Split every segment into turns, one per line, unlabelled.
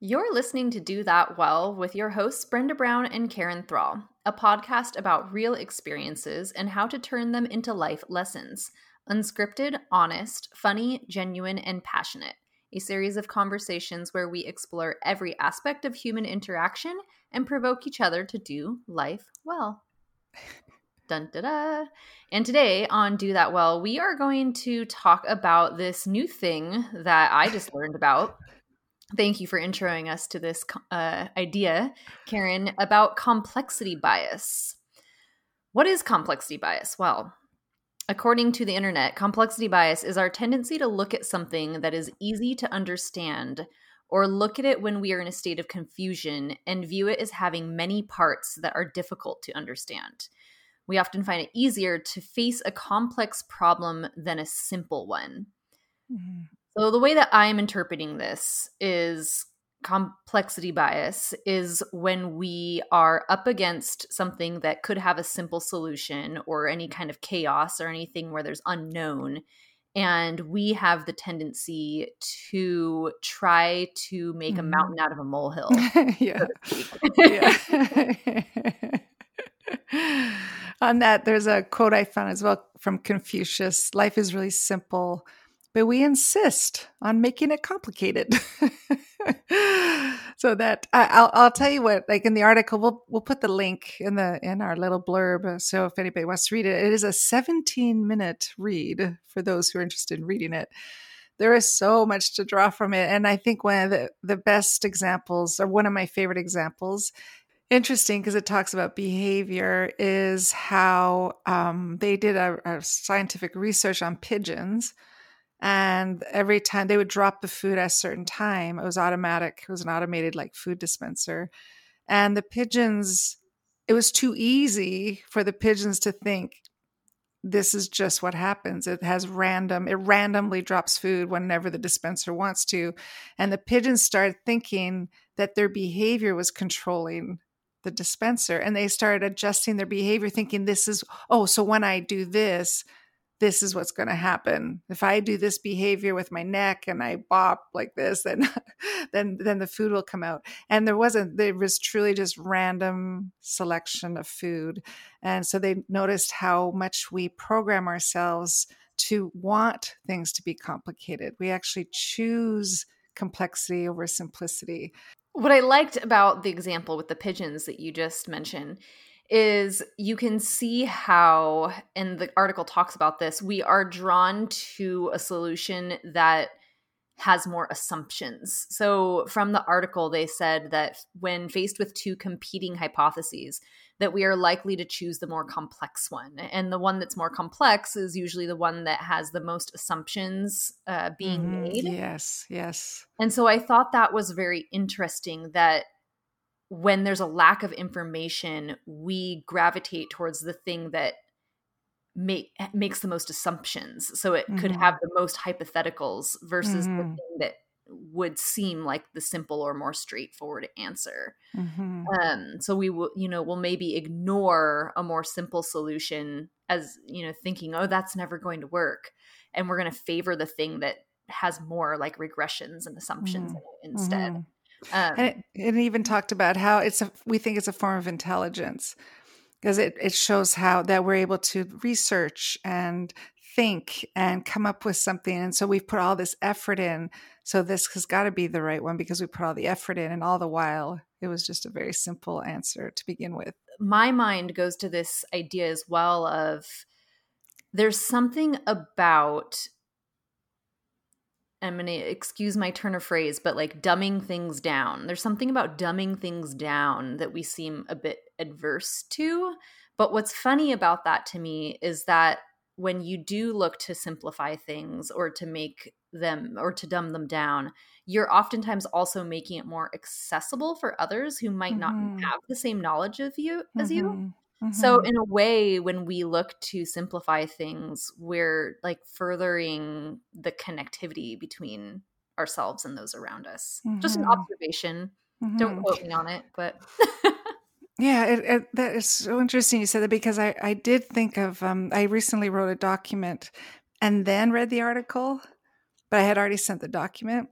You're listening to Do That Well with your hosts, Brenda Brown and Karen Thrall, a podcast about real experiences and how to turn them into life lessons. Unscripted, honest, funny, genuine, and passionate. A series of conversations where we explore every aspect of human interaction and provoke each other to do life well. Dun, da, da. And today on Do That Well, we are going to talk about this new thing that I just learned about Thank you for introing us to this uh, idea, Karen, about complexity bias. What is complexity bias? Well, according to the internet, complexity bias is our tendency to look at something that is easy to understand or look at it when we are in a state of confusion and view it as having many parts that are difficult to understand. We often find it easier to face a complex problem than a simple one. Mm-hmm. So the way that I'm interpreting this is complexity bias is when we are up against something that could have a simple solution or any kind of chaos or anything where there's unknown and we have the tendency to try to make a mm-hmm. mountain out of a molehill yeah,
yeah. on that there's a quote i found as well from confucius life is really simple but we insist on making it complicated. so that I, will I'll tell you what, like in the article, we'll we'll put the link in the in our little blurb. So if anybody wants to read it, it is a 17 minute read for those who are interested in reading it. There is so much to draw from it, and I think one of the the best examples, or one of my favorite examples, interesting because it talks about behavior, is how um, they did a, a scientific research on pigeons and every time they would drop the food at a certain time. It was automatic it was an automated like food dispenser. And the pigeons it was too easy for the pigeons to think this is just what happens. It has random it randomly drops food whenever the dispenser wants to. And the pigeons started thinking that their behavior was controlling the dispenser. And they started adjusting their behavior thinking this is oh so when i do this this is what's going to happen. If i do this behavior with my neck and i bop like this then then then the food will come out. And there wasn't there was truly just random selection of food. And so they noticed how much we program ourselves to want things to be complicated. We actually choose complexity over simplicity.
What i liked about the example with the pigeons that you just mentioned is you can see how, and the article talks about this, we are drawn to a solution that has more assumptions. So from the article they said that when faced with two competing hypotheses that we are likely to choose the more complex one. And the one that's more complex is usually the one that has the most assumptions uh, being mm-hmm. made.
Yes, yes.
And so I thought that was very interesting that when there's a lack of information, we gravitate towards the thing that make, makes the most assumptions. So it mm-hmm. could have the most hypotheticals versus mm-hmm. the thing that would seem like the simple or more straightforward answer. Mm-hmm. Um, so we will, you know, will maybe ignore a more simple solution as, you know, thinking, oh, that's never going to work. And we're going to favor the thing that has more like regressions and assumptions mm-hmm. instead.
Um, and it, it, even talked about how it's a, we think it's a form of intelligence because it, it shows how that we're able to research and think and come up with something. And so we've put all this effort in. So this has got to be the right one because we put all the effort in. And all the while, it was just a very simple answer to begin with.
My mind goes to this idea as well of there's something about I'm going to excuse my turn of phrase, but like dumbing things down. There's something about dumbing things down that we seem a bit adverse to. But what's funny about that to me is that when you do look to simplify things or to make them or to dumb them down, you're oftentimes also making it more accessible for others who might mm-hmm. not have the same knowledge of you as mm-hmm. you. Mm-hmm. So in a way when we look to simplify things, we're like furthering the connectivity between ourselves and those around us. Mm-hmm. Just an mm-hmm. observation. Mm-hmm. Don't quote me on it, but
Yeah, it, it, that is so interesting you said that because I, I did think of um, I recently wrote a document and then read the article, but I had already sent the document.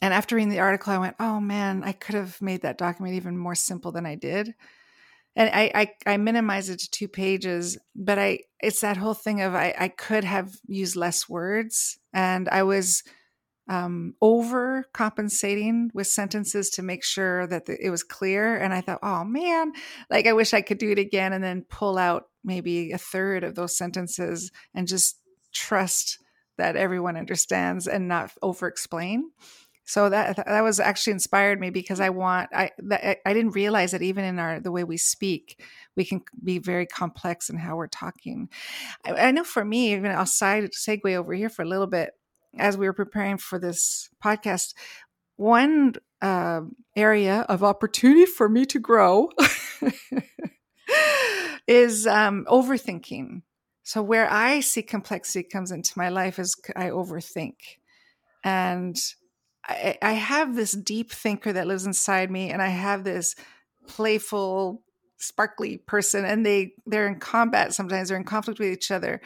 and after reading the article, I went, "Oh man, I could have made that document even more simple than I did." And I, I, I minimize it to two pages, but I, it's that whole thing of I, I could have used less words, and I was um, over compensating with sentences to make sure that the, it was clear. And I thought, oh man, like I wish I could do it again and then pull out maybe a third of those sentences and just trust that everyone understands and not over explain. So that that was actually inspired me because I want I that, I didn't realize that even in our the way we speak, we can be very complex in how we're talking. I, I know for me, even I'll side segue over here for a little bit as we were preparing for this podcast, one uh, area of opportunity for me to grow is um, overthinking. So where I see complexity comes into my life is I overthink, and I, have this deep thinker that lives inside me, and I have this playful, sparkly person, and they they're in combat sometimes. They're in conflict with each other,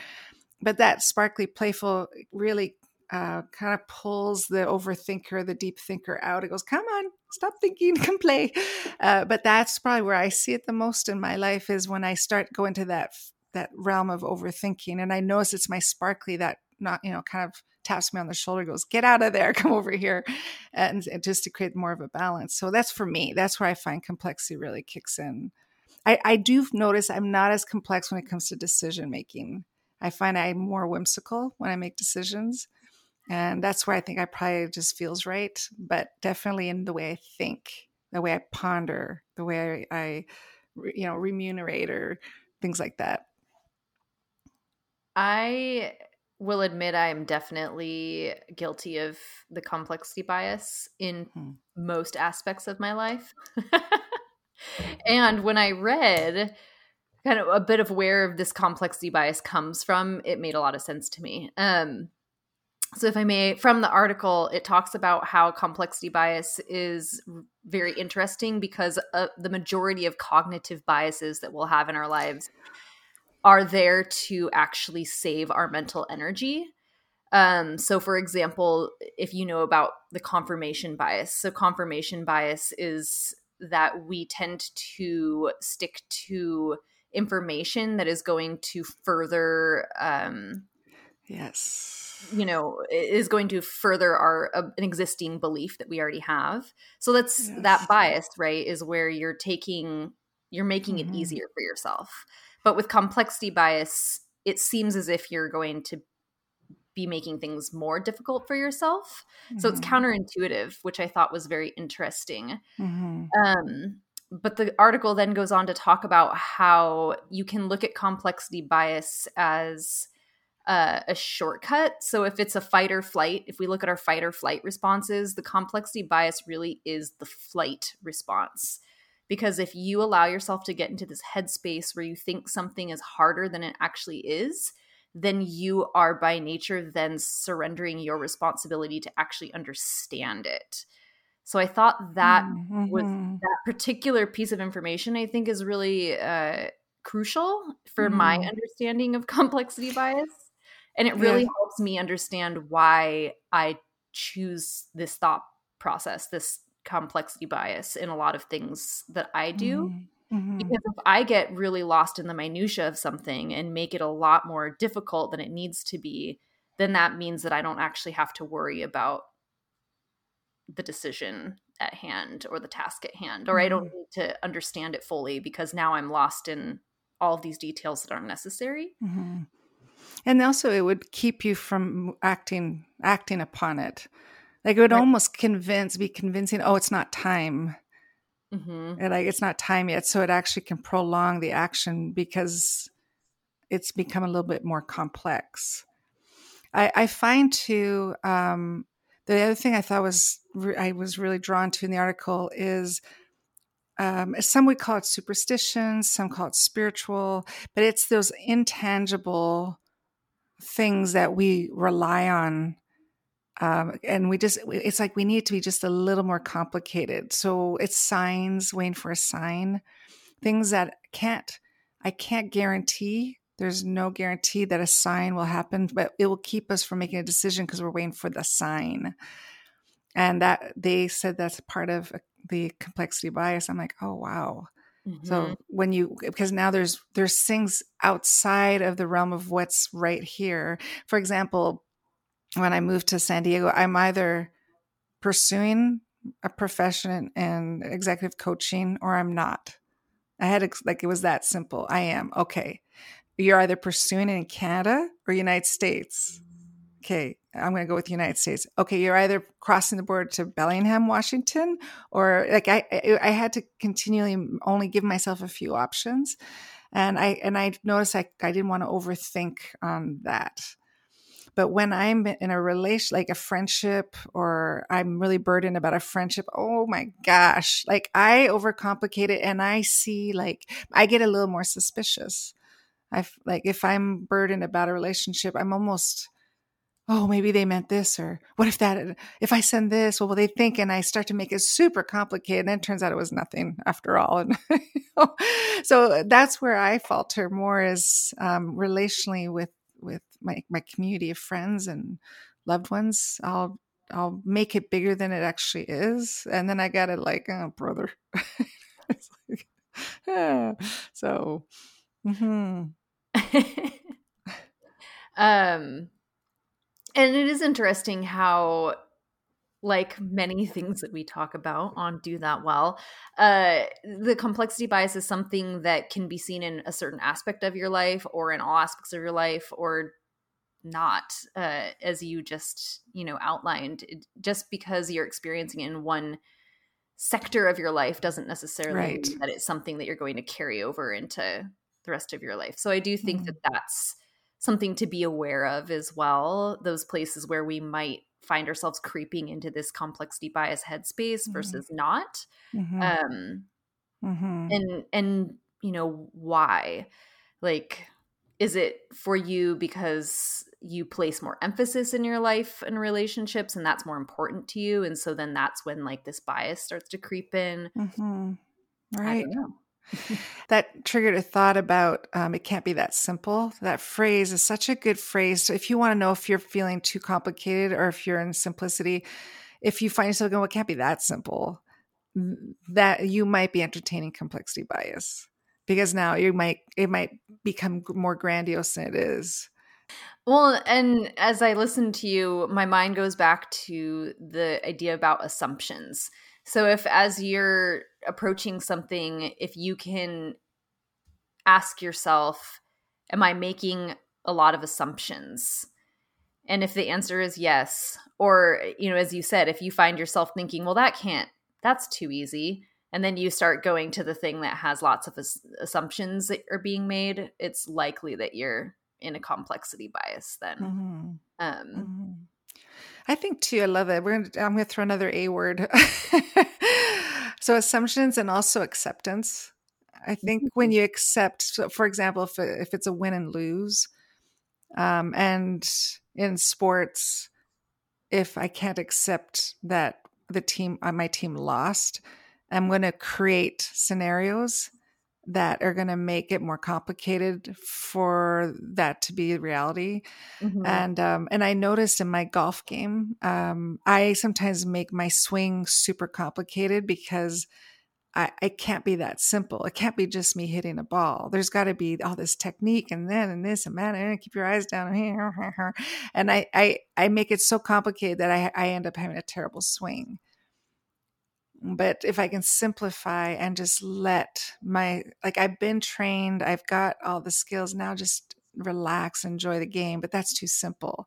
but that sparkly, playful really uh, kind of pulls the overthinker, the deep thinker out. It goes, come on, stop thinking, come play. Uh, but that's probably where I see it the most in my life is when I start going to that that realm of overthinking, and I notice it's my sparkly that not you know kind of taps me on the shoulder, goes, get out of there, come over here, and, and just to create more of a balance. So that's for me. That's where I find complexity really kicks in. I, I do notice I'm not as complex when it comes to decision making. I find I'm more whimsical when I make decisions and that's where I think I probably just feels right. But definitely in the way I think, the way I ponder, the way I, I you know, remunerate or things like that.
I will admit I am definitely guilty of the complexity bias in hmm. most aspects of my life. and when I read kind of a bit of where this complexity bias comes from, it made a lot of sense to me. Um, so if i may from the article it talks about how complexity bias is very interesting because uh, the majority of cognitive biases that we'll have in our lives are there to actually save our mental energy um, so for example if you know about the confirmation bias so confirmation bias is that we tend to stick to information that is going to further um,
yes
you know is going to further our uh, an existing belief that we already have so that's yes. that bias right is where you're taking you're making mm-hmm. it easier for yourself but with complexity bias it seems as if you're going to be making things more difficult for yourself mm-hmm. so it's mm-hmm. counterintuitive which i thought was very interesting mm-hmm. um, but the article then goes on to talk about how you can look at complexity bias as uh, a shortcut. So if it's a fight or flight, if we look at our fight or flight responses, the complexity bias really is the flight response. Because if you allow yourself to get into this headspace where you think something is harder than it actually is, then you are by nature then surrendering your responsibility to actually understand it. So I thought that mm-hmm. was that particular piece of information I think is really uh, crucial for mm-hmm. my understanding of complexity bias and it really yeah. helps me understand why i choose this thought process this complexity bias in a lot of things that i do mm-hmm. mm-hmm. because if i get really lost in the minutia of something and make it a lot more difficult than it needs to be then that means that i don't actually have to worry about the decision at hand or the task at hand or mm-hmm. i don't mm-hmm. need to understand it fully because now i'm lost in all of these details that aren't necessary
mm-hmm and also it would keep you from acting acting upon it like it would right. almost convince be convincing oh it's not time mm-hmm. and like it's not time yet so it actually can prolong the action because it's become a little bit more complex i, I find too um, the other thing i thought was re- i was really drawn to in the article is um, some would call it superstitions, some call it spiritual, but it's those intangible things that we rely on um, and we just it's like we need to be just a little more complicated so it's signs waiting for a sign things that can't i can't guarantee there's no guarantee that a sign will happen but it will keep us from making a decision because we're waiting for the sign and that they said that's part of uh, the complexity bias. I'm like, oh wow. Mm-hmm. So when you because now there's there's things outside of the realm of what's right here. For example, when I moved to San Diego, I'm either pursuing a profession in executive coaching or I'm not. I had like it was that simple. I am okay. You're either pursuing it in Canada or United States. Okay, I'm going to go with United States. Okay, you're either crossing the border to Bellingham, Washington, or like I, I had to continually only give myself a few options, and I and I noticed I I didn't want to overthink on that. But when I'm in a relation, like a friendship, or I'm really burdened about a friendship, oh my gosh, like I overcomplicate it and I see like I get a little more suspicious. I like if I'm burdened about a relationship, I'm almost, oh, maybe they meant this, or what if that, if I send this, what will they think? And I start to make it super complicated. And it turns out it was nothing after all. And so that's where I falter more is um, relationally with with my my community of friends and loved ones i'll i'll make it bigger than it actually is and then i got it like oh brother like, yeah. so mm-hmm.
um and it is interesting how like many things that we talk about on do that well uh the complexity bias is something that can be seen in a certain aspect of your life or in all aspects of your life or not uh as you just you know outlined it, just because you're experiencing it in one sector of your life doesn't necessarily right. mean that it's something that you're going to carry over into the rest of your life so i do think mm. that that's something to be aware of as well those places where we might find ourselves creeping into this complexity bias headspace mm-hmm. versus not mm-hmm. um mm-hmm. and and you know why like is it for you because you place more emphasis in your life and relationships and that's more important to you and so then that's when like this bias starts to creep in
mm-hmm. right that triggered a thought about um, it can't be that simple. That phrase is such a good phrase. So if you want to know if you're feeling too complicated or if you're in simplicity, if you find yourself going, well, it can't be that simple, that you might be entertaining complexity bias because now you might it might become more grandiose than it is.
Well, and as I listen to you, my mind goes back to the idea about assumptions. So if as you're approaching something, if you can ask yourself, am I making a lot of assumptions? And if the answer is yes, or you know, as you said, if you find yourself thinking, well, that can't, that's too easy, and then you start going to the thing that has lots of assumptions that are being made, it's likely that you're in a complexity bias then. Mm-hmm. Um, mm-hmm.
I think too. I love it. We're gonna, I'm going to throw another A word. so assumptions and also acceptance. I think mm-hmm. when you accept, so for example, if if it's a win and lose, um, and in sports, if I can't accept that the team, uh, my team lost, I'm going to create scenarios that are going to make it more complicated for that to be reality. Mm-hmm. And um, and I noticed in my golf game, um, I sometimes make my swing super complicated because I, I can't be that simple. It can't be just me hitting a ball. There's got to be all this technique and then and this and that and keep your eyes down here. And I, I I make it so complicated that I I end up having a terrible swing but if i can simplify and just let my like i've been trained i've got all the skills now just relax enjoy the game but that's too simple.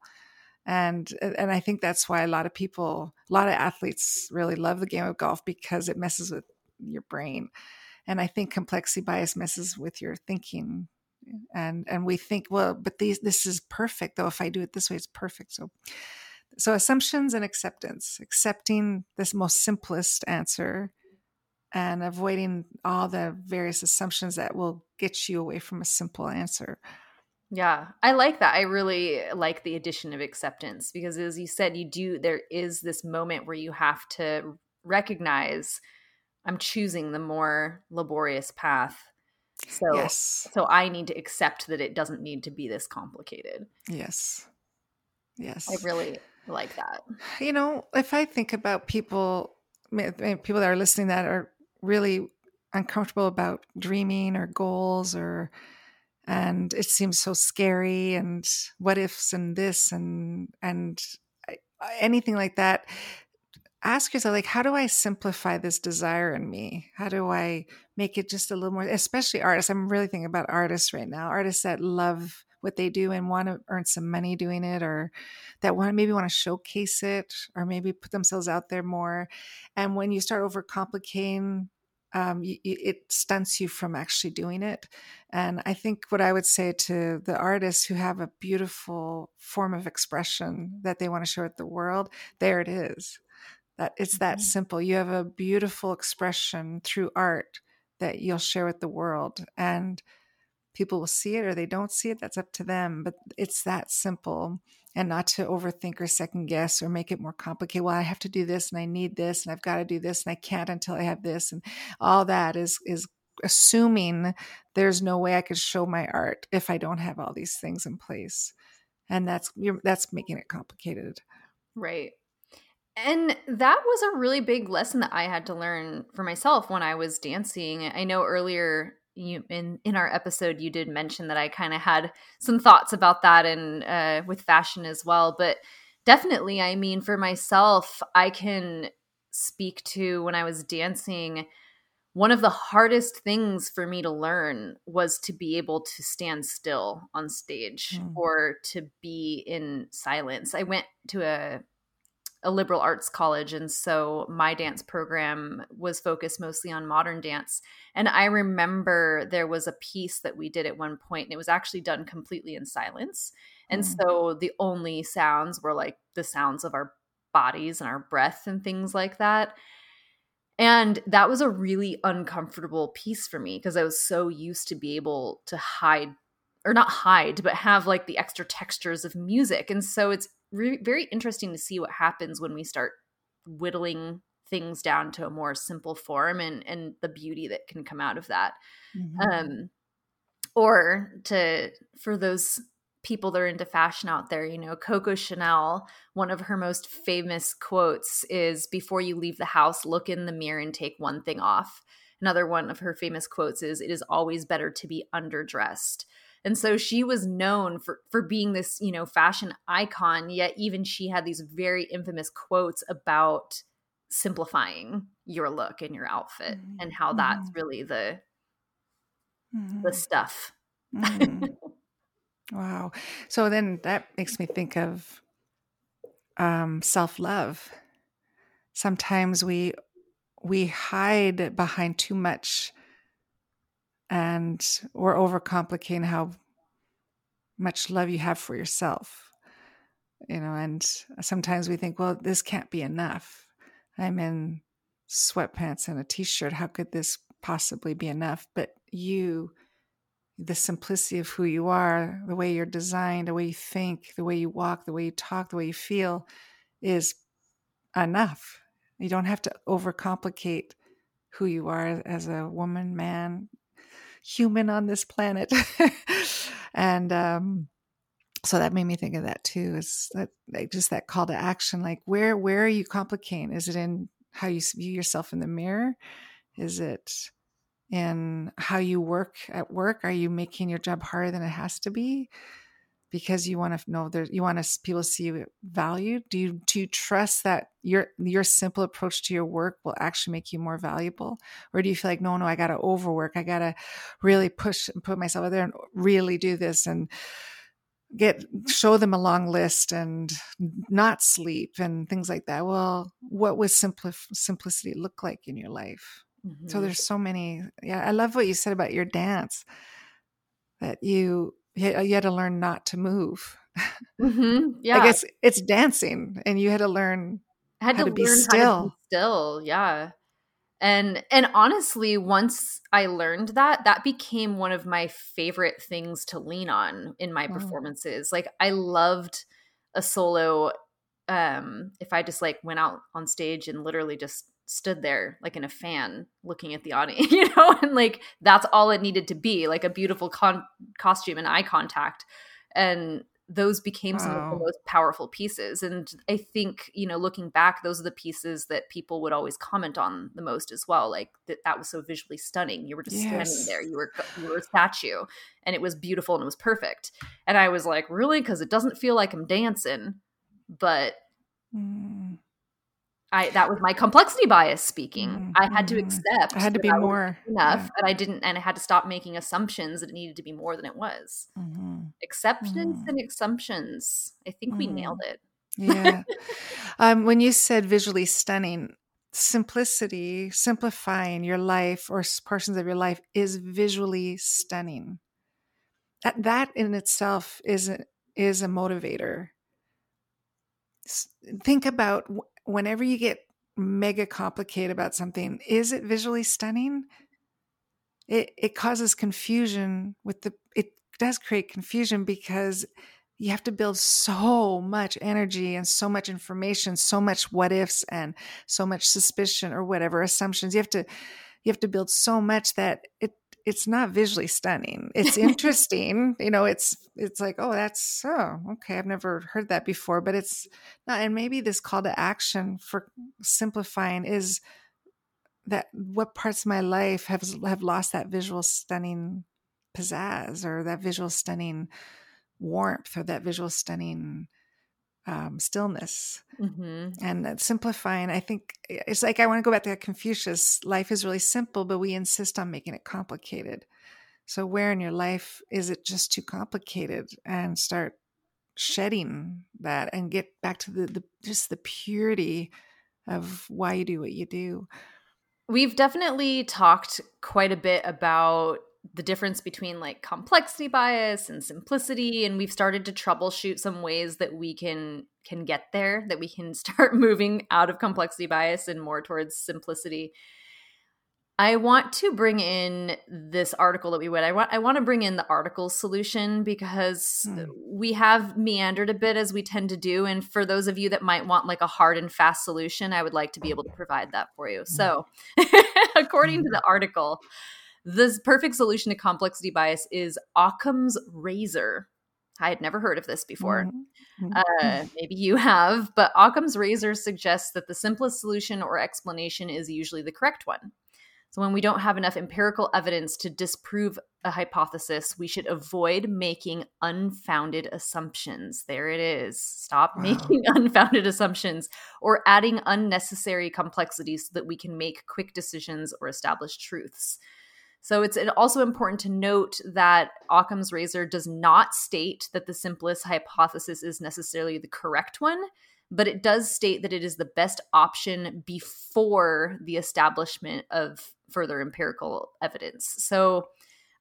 And and i think that's why a lot of people a lot of athletes really love the game of golf because it messes with your brain. And i think complexity bias messes with your thinking. And and we think well but these this is perfect though if i do it this way it's perfect. So so assumptions and acceptance, accepting this most simplest answer and avoiding all the various assumptions that will get you away from a simple answer.
Yeah, I like that. I really like the addition of acceptance because as you said, you do there is this moment where you have to recognize I'm choosing the more laborious path. So yes. so I need to accept that it doesn't need to be this complicated.
Yes. Yes.
I really like that.
You know, if I think about people, people that are listening that are really uncomfortable about dreaming or goals or and it seems so scary and what ifs and this and and anything like that ask yourself like how do i simplify this desire in me how do i make it just a little more especially artists i'm really thinking about artists right now artists that love what they do and want to earn some money doing it or that want maybe want to showcase it or maybe put themselves out there more and when you start overcomplicating um, you, it stunts you from actually doing it. And I think what I would say to the artists who have a beautiful form of expression that they want to share with the world, there it is. That it's that mm-hmm. simple. You have a beautiful expression through art that you'll share with the world, and people will see it or they don't see it. That's up to them. But it's that simple and not to overthink or second guess or make it more complicated. Well, I have to do this and I need this and I've got to do this and I can't until I have this and all that is is assuming there's no way I could show my art if I don't have all these things in place. And that's that's making it complicated.
Right. And that was a really big lesson that I had to learn for myself when I was dancing. I know earlier you in in our episode you did mention that I kind of had some thoughts about that and uh, with fashion as well. But definitely, I mean, for myself, I can speak to when I was dancing. One of the hardest things for me to learn was to be able to stand still on stage mm. or to be in silence. I went to a a liberal arts college and so my dance program was focused mostly on modern dance. And i remember there was a piece that we did at one point and it was actually done completely in silence. And mm. so the only sounds were like the sounds of our bodies and our breath and things like that. And that was a really uncomfortable piece for me because i was so used to be able to hide or not hide but have like the extra textures of music. And so it's re- very interesting to see what happens when we start whittling things down to a more simple form and and the beauty that can come out of that. Mm-hmm. um or to for those people that are into fashion out there you know coco chanel one of her most famous quotes is before you leave the house look in the mirror and take one thing off. Another one of her famous quotes is it is always better to be underdressed and so she was known for for being this you know fashion icon yet even she had these very infamous quotes about simplifying your look and your outfit mm-hmm. and how that's mm-hmm. really the mm-hmm. the stuff
mm-hmm. wow so then that makes me think of um, self-love sometimes we we hide behind too much and we're overcomplicating how much love you have for yourself you know and sometimes we think well this can't be enough. I'm in sweatpants and a t-shirt. How could this possibly be enough? But you the simplicity of who you are the way you're designed the way you think the way you walk the way you talk the way you feel is enough. You don't have to overcomplicate who you are as a woman man human on this planet. and um, so that made me think of that too. Is that like just that call to action? Like where where are you complicating? Is it in how you view yourself in the mirror? Is it in how you work at work? Are you making your job harder than it has to be? Because you want to know there you want to people see you valued do you do you trust that your your simple approach to your work will actually make you more valuable? Or do you feel like no no i gotta overwork i gotta really push and put myself out there and really do this and get show them a long list and not sleep and things like that? Well what was simpli- simplicity look like in your life? Mm-hmm. so there's so many yeah i love what you said about your dance that you you had to learn not to move.
Mm-hmm. Yeah,
I guess it's dancing, and you had to learn.
I had to, to, be still. To be still, yeah. And and honestly, once I learned that, that became one of my favorite things to lean on in my performances. Like I loved a solo. Um, if I just like went out on stage and literally just stood there like in a fan looking at the audience, you know, and like that's all it needed to be like a beautiful con- costume and eye contact. And those became wow. some of the most powerful pieces. And I think, you know, looking back, those are the pieces that people would always comment on the most as well. Like that, that was so visually stunning. You were just yes. standing there, you were, you were a statue and it was beautiful and it was perfect. And I was like, really? Because it doesn't feel like I'm dancing. But mm. I that was my complexity bias speaking. Mm-hmm. I had to mm-hmm. accept.
I had to be more
enough, yeah. and I didn't, and I had to stop making assumptions that it needed to be more than it was. Mm-hmm. Acceptance mm-hmm. and assumptions. I think we nailed
mm-hmm. it. yeah. um, when you said visually stunning, simplicity, simplifying your life or portions of your life is visually stunning. That that in itself is a, is a motivator think about whenever you get mega complicated about something, is it visually stunning? It it causes confusion with the it does create confusion because you have to build so much energy and so much information, so much what ifs and so much suspicion or whatever assumptions. You have to you have to build so much that it it's not visually stunning. It's interesting, you know. It's it's like, oh, that's oh, okay. I've never heard that before, but it's not. And maybe this call to action for simplifying is that what parts of my life have have lost that visual stunning pizzazz or that visual stunning warmth or that visual stunning um, stillness mm-hmm. and simplifying. I think it's like I want to go back to Confucius. Life is really simple, but we insist on making it complicated. So, where in your life is it just too complicated? And start shedding that and get back to the, the just the purity of why you do what you do.
We've definitely talked quite a bit about the difference between like complexity bias and simplicity and we've started to troubleshoot some ways that we can can get there that we can start moving out of complexity bias and more towards simplicity i want to bring in this article that we would i want i want to bring in the article solution because hmm. we have meandered a bit as we tend to do and for those of you that might want like a hard and fast solution i would like to be able to provide that for you hmm. so according to the article the perfect solution to complexity bias is Occam's razor. I had never heard of this before. Mm-hmm. Uh, maybe you have, but Occam's razor suggests that the simplest solution or explanation is usually the correct one. So, when we don't have enough empirical evidence to disprove a hypothesis, we should avoid making unfounded assumptions. There it is. Stop wow. making unfounded assumptions or adding unnecessary complexities so that we can make quick decisions or establish truths. So it's also important to note that Occam's razor does not state that the simplest hypothesis is necessarily the correct one, but it does state that it is the best option before the establishment of further empirical evidence. So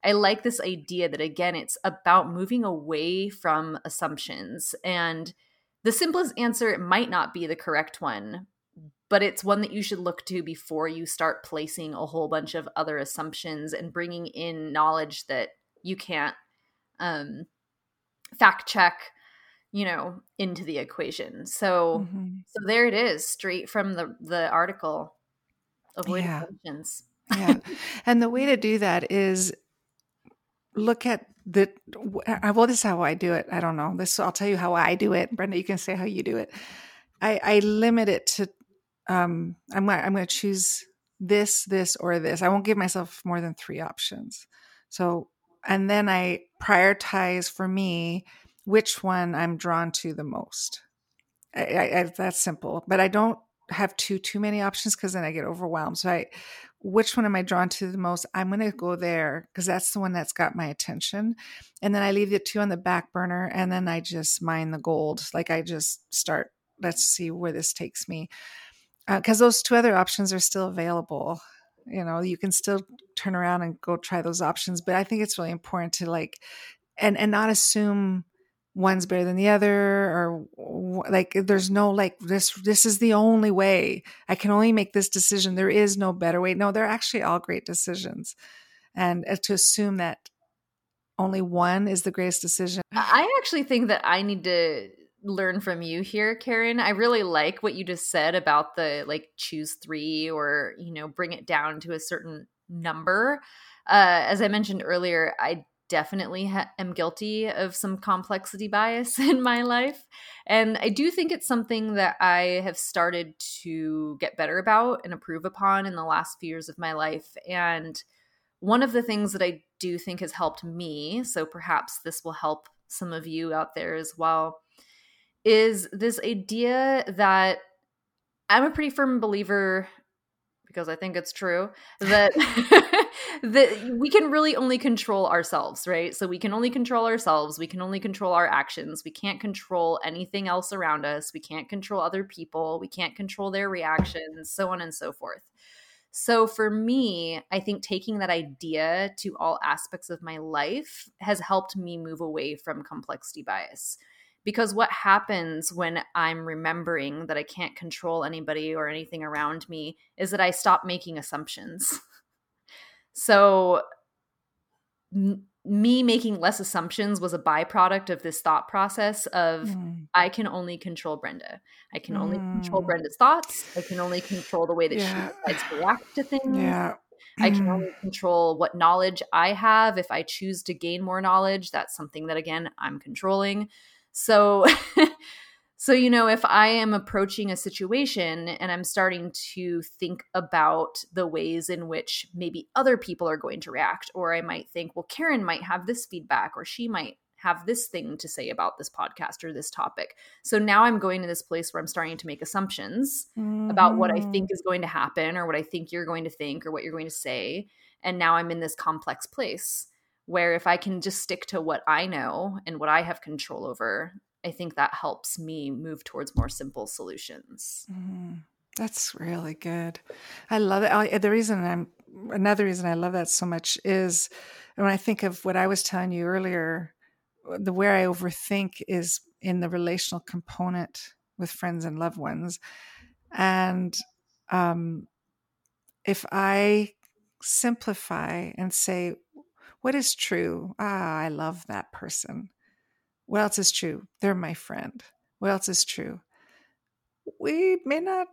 I like this idea that, again, it's about moving away from assumptions. And the simplest answer might not be the correct one, but it's one that you should look to before you start placing a whole bunch of other assumptions and bringing in knowledge that you can't um, fact check you know into the equation. So mm-hmm. so there it is straight from the the article. Avoid yeah. assumptions.
Yeah. And the way to do that is look at the well this is how i do it. I don't know. This i'll tell you how i do it. Brenda you can say how you do it. I i limit it to um, I'm I'm going to choose this, this, or this. I won't give myself more than three options. So, and then I prioritize for me which one I'm drawn to the most. I, I, that's simple, but I don't have too too many options because then I get overwhelmed. So I, which one am I drawn to the most? I'm going to go there because that's the one that's got my attention, and then I leave the two on the back burner, and then I just mine the gold. Like I just start. Let's see where this takes me because uh, those two other options are still available you know you can still turn around and go try those options but i think it's really important to like and and not assume one's better than the other or like there's no like this this is the only way. I can only make this decision. There is no better way. No they're actually all great decisions. And uh, to assume that only one is the greatest decision.
I actually think that i need to learn from you here, Karen. I really like what you just said about the like choose three or, you know, bring it down to a certain number. Uh, as I mentioned earlier, I definitely ha- am guilty of some complexity bias in my life. And I do think it's something that I have started to get better about and improve upon in the last few years of my life. And one of the things that I do think has helped me, so perhaps this will help some of you out there as well, is this idea that I'm a pretty firm believer because I think it's true that that we can really only control ourselves, right? So we can only control ourselves, we can only control our actions. We can't control anything else around us. We can't control other people. We can't control their reactions, so on and so forth. So for me, I think taking that idea to all aspects of my life has helped me move away from complexity bias. Because what happens when I'm remembering that I can't control anybody or anything around me is that I stop making assumptions. so me making less assumptions was a byproduct of this thought process of mm. I can only control Brenda. I can only mm. control Brenda's thoughts. I can only control the way that yeah. she decides to react to things.
Yeah.
I can only control what knowledge I have. If I choose to gain more knowledge, that's something that again I'm controlling. So So, you know, if I am approaching a situation and I'm starting to think about the ways in which maybe other people are going to react, or I might think, well, Karen might have this feedback, or she might have this thing to say about this podcast or this topic. So now I'm going to this place where I'm starting to make assumptions mm-hmm. about what I think mm-hmm. is going to happen, or what I think you're going to think, or what you're going to say. And now I'm in this complex place where if I can just stick to what I know and what I have control over, I think that helps me move towards more simple solutions.
Mm, that's really good. I love it. I, the reason I'm another reason I love that so much is when I think of what I was telling you earlier, the where I overthink is in the relational component with friends and loved ones, and um, if I simplify and say, "What is true?" Ah, I love that person what else is true? They're my friend. What else is true? We may not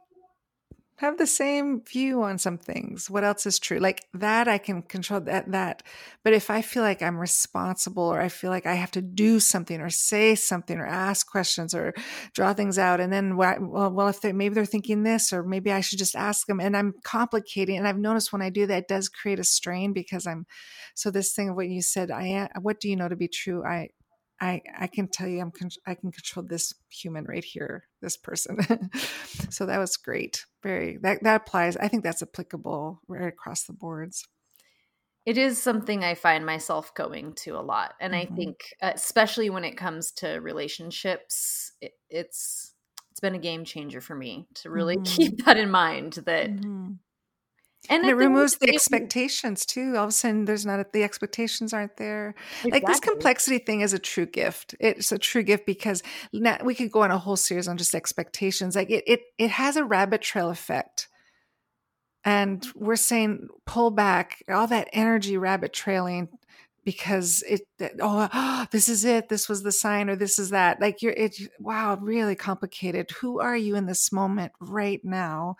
have the same view on some things. What else is true? Like that I can control that that. But if I feel like I'm responsible or I feel like I have to do something or say something or ask questions or draw things out and then well, well if they maybe they're thinking this or maybe I should just ask them and I'm complicating and I've noticed when I do that it does create a strain because I'm so this thing of what you said I am what do you know to be true? I I I can tell you I'm con- I can control this human right here, this person. so that was great. Very that that applies. I think that's applicable right across the boards.
It is something I find myself going to a lot, and mm-hmm. I think uh, especially when it comes to relationships, it, it's it's been a game changer for me to really mm-hmm. keep that in mind. That mm-hmm.
And, and it removes the expectations too. All of a sudden, there's not the expectations aren't there. Exactly. Like this complexity thing is a true gift. It's a true gift because now we could go on a whole series on just expectations. Like it, it, it has a rabbit trail effect, and we're saying pull back all that energy rabbit trailing because it oh, oh, this is it this was the sign or this is that like you're it wow really complicated who are you in this moment right now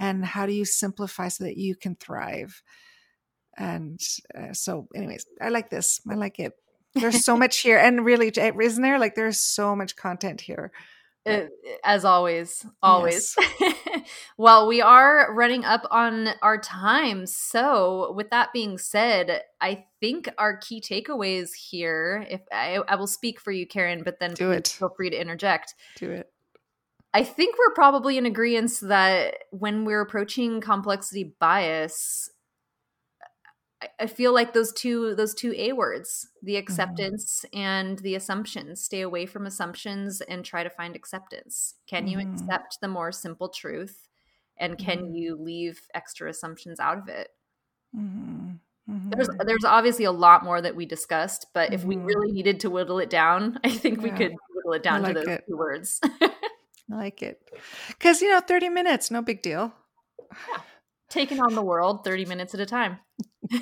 and how do you simplify so that you can thrive? And uh, so anyways i like this i like it. There's so much here and really isn't there like there's so much content here
uh, as always always. Yes. well we are running up on our time so with that being said i think our key takeaways here if i, I will speak for you karen but then
do it.
feel free to interject.
Do it
I think we're probably in agreement that when we're approaching complexity bias, I feel like those two those two A words, the mm-hmm. acceptance mm-hmm. and the assumptions. Stay away from assumptions and try to find acceptance. Can mm-hmm. you accept the more simple truth? And can mm-hmm. you leave extra assumptions out of it? Mm-hmm. There's mm-hmm. there's obviously a lot more that we discussed, but if we really needed to whittle it down, I think yeah. we could whittle it down like to those it. two words.
I like it. Because, you know, 30 minutes, no big deal.
Yeah. Taking on the world 30 minutes at a time.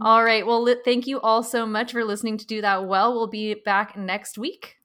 all right. Well, thank you all so much for listening to Do That Well. We'll be back next week.